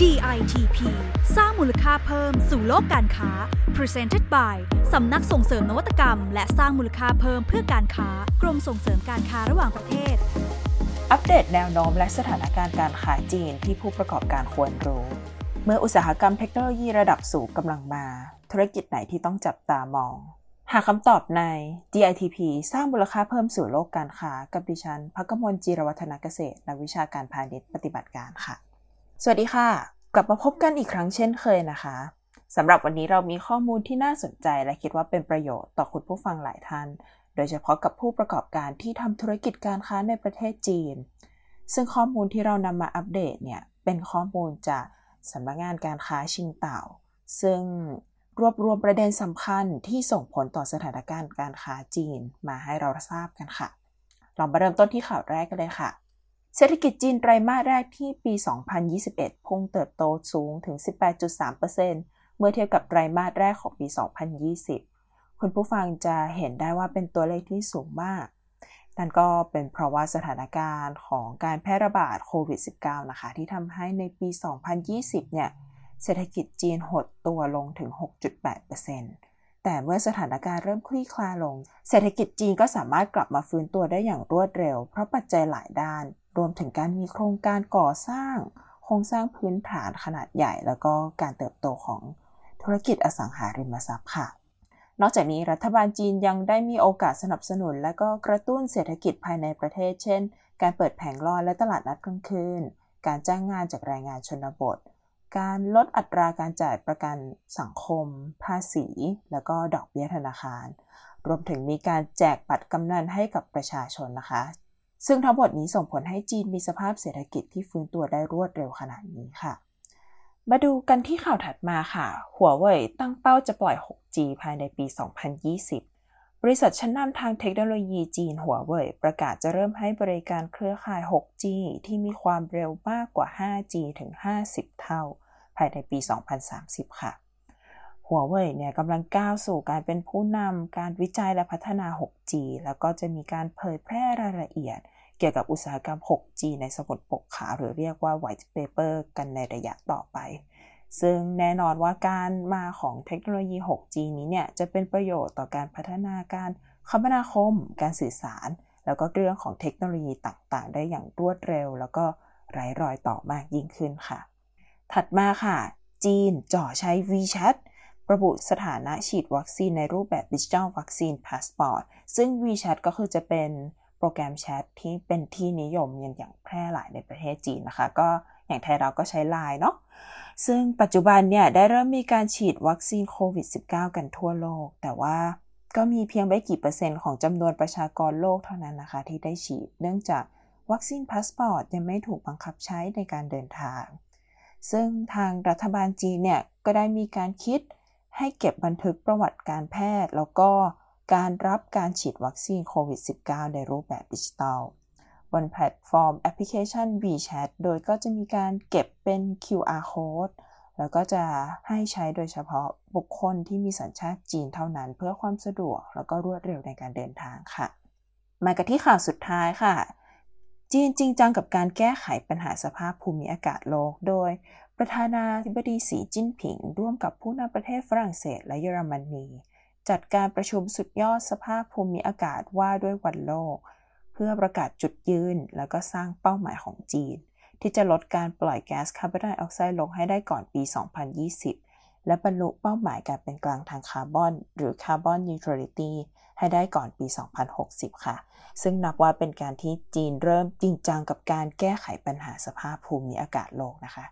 DITP สร้างมูลค่าเพิ่มสู่โลกการค้า Presented by สำนักส่งเสริมนวัตกรรม และสร้างมูลค่าเพิ่มเพื่อการค้ากรมส่งเสริมการค้าระหว่างประเทศ อัปเดตแนวโน้มและสถานการณ์การค้าจีนที่ผู้ประกอบการควรรู้ เมื่ออุตสาหกรรมเทคโนโลยีระดับสูงกำลังมา ธุรกิจไหนที่ต้องจับตามอง หาคำตอบใน DITP สร้างมูลค่าเพิ่มสู่โลกการค้ากับดิฉันพักมลจีรวัฒนเกษตรนักวิชาการพาณิชย์ปฏิบัติการค่ะ สวัสดีค่ะ กลับมาพบกันอีกครั้งเช่นเคยนะคะสำหรับวันนี้เรามีข้อมูลที่น่าสนใจและคิดว่าเป็นประโยชน์ต่อคุณผู้ฟังหลายท่าน โดยเฉพาะกับผู้ประกอบการที่ทำธุรกิจการค้าในประเทศจีน ซึ่งข้อมูลที่เรานำมาอัปเดตเนี่ยเป็นข้อมูลจากสำนักงานการค้าชิงเต่า ซึ่งรวบรวมประเด็นสำคัญที่ส่งผลต่อสถานการณ์การค้าจีนมาให้เราทราบกันค่ะเรามาเริ่มต้นที่ข่าวแรกกันเลยค่ะ ศรษฐกิจจีนไตรมาสแรกที่ปี 2021 พุ่งเติบโตสูงถึง 18.3%เมื่อเทียบกับไตรมาสแรกของปี 2020 คุณผู้ฟังจะเห็นได้ว่าเป็นตัวเลขที่สูงมาก นั่นก็เป็นเพราะว่าสถานการณ์ของการแพร่ระบาดโควิด -19 นะคะ ที่ทำให้ในปี 2020 เนี่ย เศรษฐกิจจีนหดตัวลงถึง 6.8%แต่เมื่อสถานการณ์เริ่มคลี่คลายลง เศรษฐกิจจีนก็สามารถกลับมาฟื้นตัวได้อย่างรวดเร็ว เพราะปัจจัยหลายด้าน รวมถึงการมีโครงการก่อสร้าง โครงสร้างพื้นฐานขนาดใหญ่ แล้วก็การเติบโตของธุรกิจอสังหาริมทรัพย์ค่ะ นอกจากนี้รัฐบาลจีนยังได้มีโอกาสสนับสนุน และก็กระตุ้นเศรษฐกิจภายในประเทศ เช่น การเปิดแผงลอยและตลาดนัดกลางคืน การจ้างงานจากแรงงานชนบท การลดอัตราการจ่ายประกันสังคม ภาษี แล้วก็ดอกเบี้ยธนาคาร รวมถึงมีการแจกบัตรกำนันให้กับประชาชนนะคะ ซึ่งทั้งหมดนี้ส่งผลให้จีนมีสภาพเศรษฐกิจที่ฟื้นตัวได้รวดเร็วขนาดนี้ค่ะ มาดูกันที่ข่าวถัดมาค่ะ หัวเว่ยตั้งเป้าจะปล่อย 6G ภายในปี 2020บริษัทชั้นนำทางเทคโนโลยีจีนหัวเว่ยประกาศจะเริ่มให้บริการเครือข่าย 6G ที่มีความเร็วมากกว่า 5G ถึง 50 เท่า ภายในปี 2030 ค่ะ หัวเว่ยเนี่ยกำลังก้าวสู่การเป็นผู้นำการวิจัยและพัฒนา 6G แล้วก็จะมีการเผยแพร่รายละเอียด กี่ยวกับอุตสาหกรรม 6G ในสมุดปกขาวหรือเรียกว่า white paper กันในระยะต่อไป ซึ่งแน่นอนว่าการมาของเทคโนโลยี 6G นี้เนี่ยจะเป็นประโยชน์ต่อการพัฒนาการคมนาคม การสื่อสาร แล้วก็เรื่องของเทคโนโลยีต่างๆ ได้อย่างรวดเร็ว แล้วก็ไร้รอยต่อมากยิ่งขึ้นค่ะ ถัดมาค่ะ จีนจ่อใช้ WeChat ระบุสถานะฉีดวัคซีนในรูปแบบ Digital Vaccine Passport ซึ่ง WeChat ก็คือจะเป็น โปรแกรมแชทที่เป็นที่นิยมอย่างแพร่หลายในประเทศจีนนะคะ ก็อย่างไทยเราก็ใช้ Line เนาะซึ่งปัจจุบันเนี่ยได้เริ่มมีการฉีดวัคซีนโควิด -19 กันทั่วโลก แต่ว่าก็มีเพียงไม่กี่เปอร์เซ็นต์ของจำนวนประชากรโลกเท่านั้นนะคะ ที่ได้ฉีด เนื่องจากวัคซีนพาสปอร์ตยังไม่ถูกบังคับใช้ในการเดินทาง ซึ่งทางรัฐบาลจีนเนี่ยก็ได้มีการคิดให้เก็บบันทึกประวัติการแพทย์ แล้วก็ การรับการฉีดวัคซีนโควิด -19 ในรูปแบบดิจิทัลบนแพลตฟอร์มแอปพลิเคชัน WeChat โดยก็จะมีการเก็บเป็น QR code แล้วก็จะให้ใช้โดยเฉพาะบุคคลที่มีสัญชาติจีนเท่านั้น เพื่อความสะดวก แล้วก็รวดเร็วในการเดินทางค่ะ มากันที่ข่าวสุดท้ายค่ะ จีนจริงจังกับการแก้ไขปัญหาสภาพภูมิอากาศโลก โดยประธานาธิบดีสีจิ้นผิง ร่วมกับผู้นำประเทศฝรั่งเศสและเยอรมนี จัดการประชุมสุดยอดสภาพภูมิอากาศว่าด้วยวันโลก เพื่อประกาศจุดยืน แล้วก็สร้างเป้าหมายของจีน ที่จะลดการปล่อยแก๊สคาร์บอนไดออกไซด์ลงให้ได้ก่อนปี 2020 และบรรลุเป้าหมายการเป็นกลางทางคาร์บอน หรือ carbon neutrality ให้ได้ก่อนปี 2060 ค่ะ ซึ่งนับว่าเป็นการที่จีนเริ่มจริงจังกับการแก้ไขปัญหาสภาพภูมิอากาศโลกนะคะ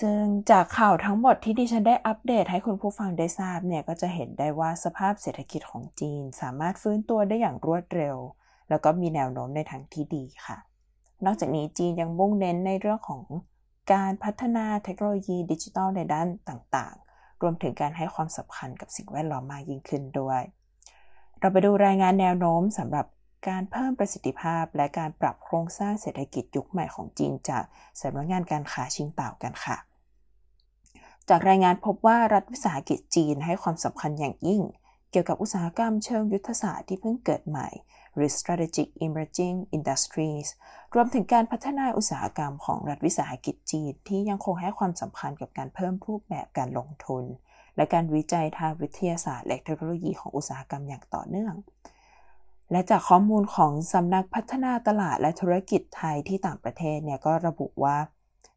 ซึ่งจากข่าวทั้งหมดที่ดิฉันได้อัปเดตให้คุณผู้ฟังได้ทราบเนี่ยก็จะเห็นได้ว่าสภาพเศรษฐกิจของจีน สามารถฟื้นตัวได้อย่างรวดเร็ว แล้วก็มีแนวโน้มในทางที่ดีค่ะ นอกจากนี้จีนยังมุ่งเน้นในเรื่องของการพัฒนาเทคโนโลยีดิจิทัลในด้านต่างๆ รวมถึงการให้ความสำคัญกับสิ่งแวดล้อมมากยิ่งขึ้นด้วย เราไปดูรายงานแนวโน้มสำหรับ การเพิ่มประสิทธิภาพและการปรับโครงสร้างเศรษฐกิจยุคใหม่ของจีนจากสำนักงานการค้าชิงเต่ากันค่ะ จากรายงานพบว่ารัฐวิสาหกิจจีนให้ความสำคัญอย่างยิ่ง เกี่ยวกับอุตสาหกรรมเชิงยุทธศาสตร์ที่เพิ่งเกิดใหม่ หรือ strategic emerging industries รวมถึงการพัฒนาอุตสาหกรรมของรัฐวิสาหกิจจีน ที่ยังคงให้ความสำคัญกับการเพิ่มรูปแบบการลงทุน และการวิจัยทางวิทยาศาสตร์และเทคโนโลยีของอุตสาหกรรมอย่างต่อเนื่อง และจากข้อมูลของสำนักพัฒนาตลาดและธุรกิจไทยที่ต่างประเทศเนี่ยก็ระบุว่า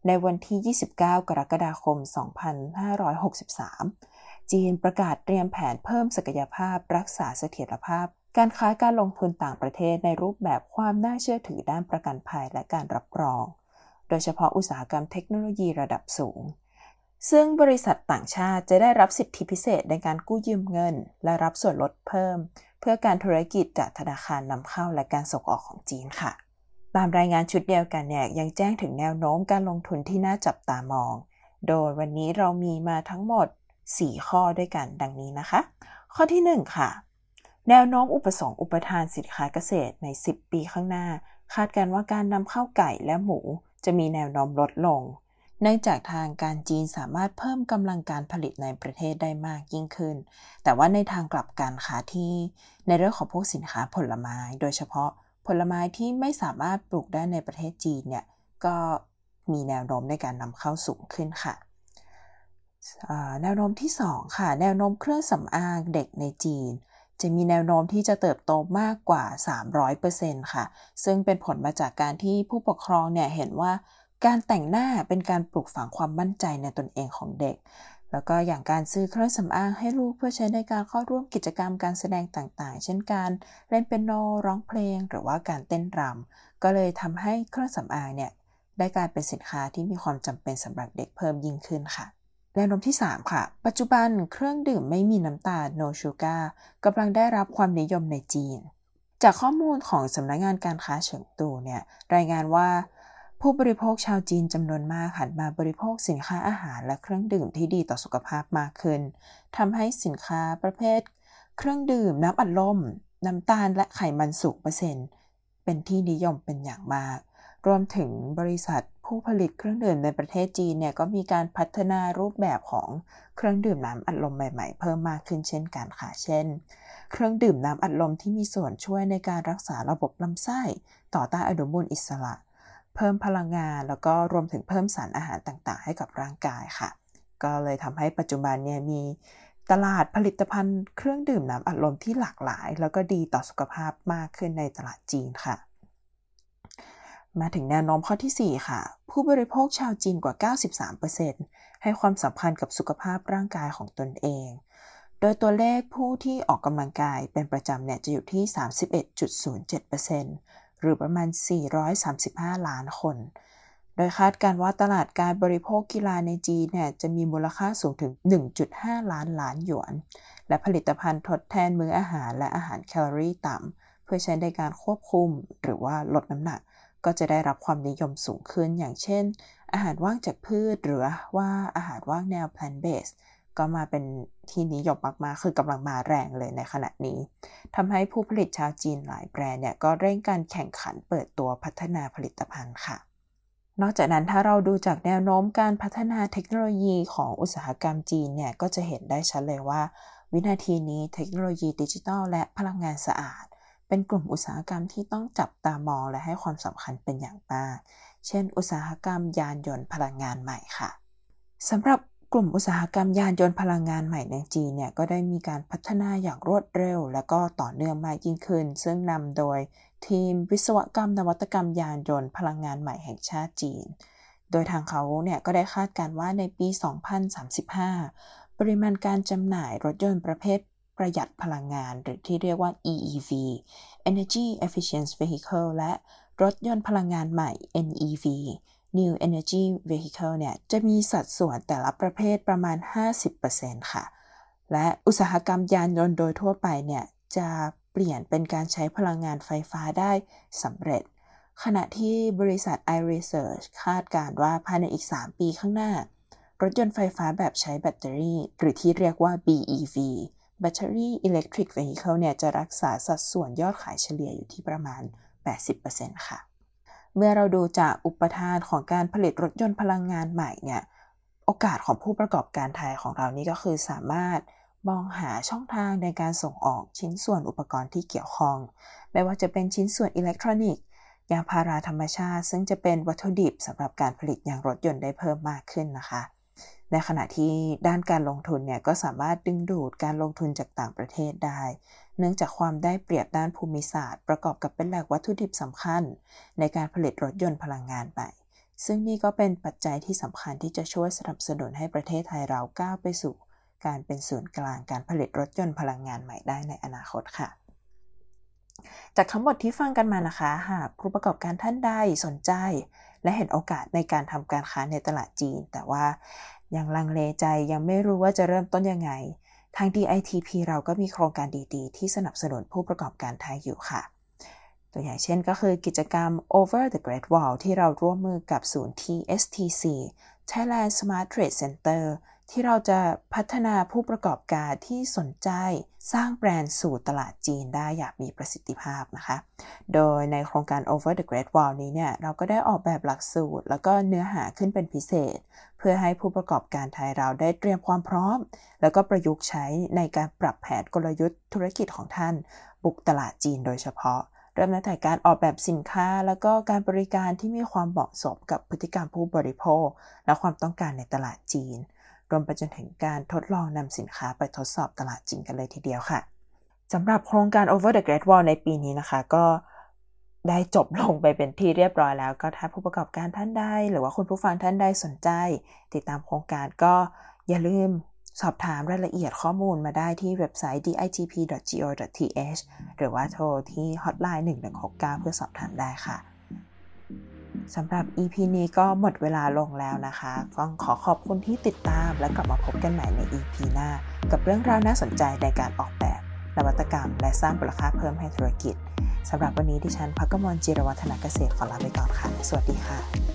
ในวันที่ 29 กรกฎาคม 2563 จีนประกาศเตรียมแผนเพิ่มศักยภาพรักษาเสถียรภาพ การค้าการลงทุนต่างประเทศในรูปแบบความน่าเชื่อถือด้านประกันภัยและการรับรอง โดยเฉพาะอุตสาหกรรมเทคโนโลยีระดับสูงซึ่งบริษัทต่างชาติจะได้รับสิทธิพิเศษในการกู้ยืมเงิน และรับส่วนลดเพิ่ม พื่อการธุรกิจจากธนาคารนำเข้าและการส่งออกของจีนค่ะ ตามรายงานชุดเดียวกันเนี่ยยังแจ้งถึงแนวโน้มการลงทุนที่น่าจับตามอง โดยวันนี้เรามีมาทั้งหมด 4 ข้อด้วยกันดังนี้นะคะ ข้อที่ 1 ค่ะ แนวโน้มอุปสงค์อุปทานสินค้าเกษตรใน 10 ปีข้างหน้า คาดการว่าการนำเข้าไก่และหมู จะมีแนวโน้มลดลง เนื่องจากทางการจีนสามารถเพิ่มกำลังการผลิตในประเทศได้มากยิ่งขึ้น แต่ว่าในทางกลับกันค่ะที่ในเรื่องของพวกสินค้าผลไม้ โดยเฉพาะผลไม้ที่ไม่สามารถปลูกได้ในประเทศจีนเนี่ยก็มีแนวโน้มในการนำเข้าสูงขึ้นค่ะแนวโน้มที่ 2 ค่ะ แนวโน้มเครื่องสำอางเด็กในจีน จะมีแนวโน้มที่จะเติบโตมากกว่า 300%ค่ะ ซึ่งเป็นผลมาจากการที่ผู้ปกครองเนี่ยเห็นว่า การแต่งหน้าเป็นการปลูกฝังความมั่นใจในตนเองของเด็ก แล้วก็อย่างการซื้อเครื่องสำอางให้ลูกเพื่อใช้ในการเข้าร่วมกิจกรรมการแสดงต่างๆ เช่นการเล่นเปียโนร้องเพลง หรือว่าการเต้นรำก็เลยทำให้เครื่องสำอางเนี่ยได้กลายเป็นสินค้าที่มีความจำเป็นสำหรับเด็กเพิ่มยิ่งขึ้นค่ะแนวโน้มที่ 3 ค่ะ ปัจจุบันเครื่องดื่มไม่มีน้ำตาล no sugar กำลังได้รับความนิยมในจีน จากข้อมูลของสำนักงงานการค้าเฉิงตูเนี่ยรายงานว่า ผู้บริโภคชาวจีนจำนวนมากหันมาบริโภคสินค้าอาหารและเครื่องดื่มที่ดีต่อสุขภาพมากขึ้นทำให้สินค้าประเภท เครื่องดื่มน้ำอัดลม น้ำตาลและไขมันสูงเปอร์เซ็นต์เป็นที่นิยมเป็นอย่างมาก รวมถึงบริษัทผู้ผลิตเครื่องดื่มในประเทศจีนเนี่ยก็มีการพัฒนารูปแบบของเครื่องดื่มน้ำอัดลมใหม่ ๆ เพิ่มมากขึ้นเช่นกันค่ะ เช่น เครื่องดื่มน้ำอัดลมที่มีส่วนช่วยในการรักษาระบบลำไส้ ต่อต้านอนุมูลอิสระ เพิ่มพลังงาน แล้วก็รวมถึงเพิ่มสารอาหารต่างๆ ให้กับร่างกายค่ะ ก็เลยทำให้ปัจจุบันเนี่ยมีตลาดผลิตภัณฑ์เครื่องดื่มน้ำอัดลมที่หลากหลาย แล้วก็ดีต่อสุขภาพมากขึ้นในตลาดจีนค่ะ มาถึงแนวโน้มข้อที่ 4 ค่ะ ผู้บริโภคชาวจีนกว่า 93%ให้ความสำคัญกับสุขภาพร่างกายของตนเอง โดยตัวเลขผู้ที่ออกกำลังกายเป็นประจำเนี่ยจะอยู่ที่ 31.07% หรือประมาณ 435 ล้านคน โดยคาดการว่าตลาดการบริโภคกีฬาในจีนเนี่ยจะมีมูลค่าสูงถึง 1.5 ล้านล้านหยวน และผลิตภัณฑ์ทดแทนมื้ออาหารและอาหารแคลอรี่ต่ำเพื่อใช้ในการควบคุมหรือว่าลดน้ำหนัก ก็จะได้รับความนิยมสูงขึ้นอย่างเช่น อาหารว่างจากพืชหรือว่าอาหารว่างแนว plant based ก็มาเป็นที่นิยมมากๆ คือกำลังมาแรงเลยในขณะนี้ทำให้ผู้ผลิตชาวจีนหลายแบรนด์เนี่ยก็เร่งการแข่งขันเปิดตัวพัฒนาผลิตภัณฑ์ค่ะ นอกจากนั้นถ้าเราดูจากแนวโน้มการพัฒนาเทคโนโลยีของอุตสาหกรรมจีนเนี่ยก็จะเห็นได้ชัดเลยว่า วินาทีนี้เทคโนโลยีดิจิทัลและพลังงานสะอาด เป็นกลุ่มอุตสาหกรรมที่ต้องจับตามองและให้ความสำคัญเป็นอย่างมาก เช่น อุตสาหกรรมยานยนต์พลังงานใหม่ค่ะสำหรับ กลุ่มอุตสาหกรรมยานยนต์พลังงานใหม่ในจีนเนี่ยก็ได้มีการพัฒนาอย่างรวดเร็ว และก็ต่อเนื่องมากยิ่งขึ้น ซึ่งนำโดยทีมวิศวกรรมนวัตกรรมยานยนต์พลังงานใหม่แห่งชาติจีน โดยทางเขาเนี่ยก็ได้คาดการว่าในปี 2035 ปริมาณการจำหน่ายรถยนต์ประเภทประหยัดพลังงาน หรือที่เรียกว่า EEV Energy Efficient Vehicle และรถยนต์พลังงานใหม่ NEV New Energy Vehicle เนี่ยจะมีสัดส่วนแต่ละประเภทประมาณ 50%ค่ะ และอุตสาหกรรมยานยนต์โดยทั่วไปเนี่ยจะเปลี่ยนเป็นการใช้พลังงานไฟฟ้าได้สำเร็จ ขณะที่บริษัท iResearch คาดการว่าภายในอีก 3 ปีข้างหน้า รถยนต์ไฟฟ้าแบบใช้แบตเตอรี่ หรือที่เรียกว่า BEV Battery Electric Vehicle เนี่ยจะรักษาสัดส่วนยอดขายเฉลี่ยอยู่ที่ประมาณ 80%ค่ะ เมื่อเราดูจากอุปทานของการผลิตรถยนต์พลังงานใหม่เนี่ย โอกาสของผู้ประกอบการไทยของเรานี่ก็คือสามารถมองหาช่องทางในการส่งออกชิ้นส่วนอุปกรณ์ที่เกี่ยวข้อง ไม่ว่าจะเป็นชิ้นส่วนอิเล็กทรอนิกส์ยางพาราธรรมชาติ ซึ่งจะเป็นวัตถุดิบสำหรับการผลิตยางรถยนต์ได้เพิ่มมากขึ้นนะคะ ในขณะที่ด้านการลงทุนเนี่ยก็สามารถดึงดูดการลงทุนจากต่างประเทศได้ เนื่องจากความได้เปรียบด้านภูมิศาสตร์ ประกอบกับเป็นแหล่งวัตถุดิบสำคัญ ในการผลิตรถยนต์พลังงานใหม่ซึ่งนี่ก็เป็นปัจจัยที่สำคัญที่จะช่วยสนับสนุนให้ประเทศไทยเราก้าวไปสู่ การเป็นศูนย์กลางการผลิตรถยนต์พลังงานใหม่ได้ในอนาคตค่ะ จากทั้งหมดที่ฟังกันมานะคะ หากผู้ประกอบการท่านใดสนใจ และเห็นโอกาสในการทำการค้าในตลาดจีน แต่ว่ายังลังเลใจยังไม่รู้ว่าจะเริ่มต้นยังไง ทาง DITP เราก็มีโครงการดีๆ ที่สนับสนุนผู้ประกอบการไทยอยู่ค่ะ ตัวอย่างเช่นก็คือกิจกรรม Over the Great Wall ที่เราร่วมมือกับศูนย์ TSTC Thailand Smart Trade Center ที่เราจะพัฒนาผู้ประกอบการที่สนใจสร้างแบรนด์สู่ตลาดจีนได้อย่างมีประสิทธิภาพนะคะ โดยในโครงการ Over the Great Wall นี้เนี่ย เราก็ได้ออกแบบหลักสูตร แล้วก็เนื้อหาขึ้นเป็นพิเศษ เพื่อให้ผู้ประกอบการไทยเราได้เตรียมความพร้อม แล้วก็ประยุกต์ใช้ในการปรับแผนกลยุทธ์ธุรกิจของท่าน บุกตลาดจีนโดยเฉพาะเริ่มตั้งแต่การออกแบบสินค้า แล้วก็การบริการที่มีความเหมาะสมกับพฤติกรรมผู้บริโภค และความต้องการในตลาดจีน รวมไปจนถึงการทดลองนำสินค้าไปทดสอบตลาดจริงกันเลยทีเดียวค่ะสำหรับโครงการ Over the Great Wall ในปีนี้นะคะก็ได้จบลงไปเป็นที่เรียบร้อยแล้ว ก็ถ้าผู้ประกอบการท่านใดหรือว่าคุณผู้ฟังท่านใดสนใจ ติดตามโครงการก็อย่าลืมสอบถามรายละเอียดข้อมูลมาได้ที่เว็บไซต์ ditp.go.th หรือว่าโทรที่ฮอตไลน์1169 เพื่อสอบถามได้ค่ะ สำหรับ EP นี้ก็หมดเวลาลงแล้วนะคะต้องขอขอบคุณที่ติดตามและกลับมาพบกันใหม่ใน EP หน้า กับเรื่องราวน่าสนใจในการออกแบบ นวัตกรรม และสร้างมูลค่าเพิ่มให้ธุรกิจสำหรับวันนี้ดิฉันพักกมลจิรวัฒนเกษตรขอลาไปก่อนค่ะ สวัสดีค่ะ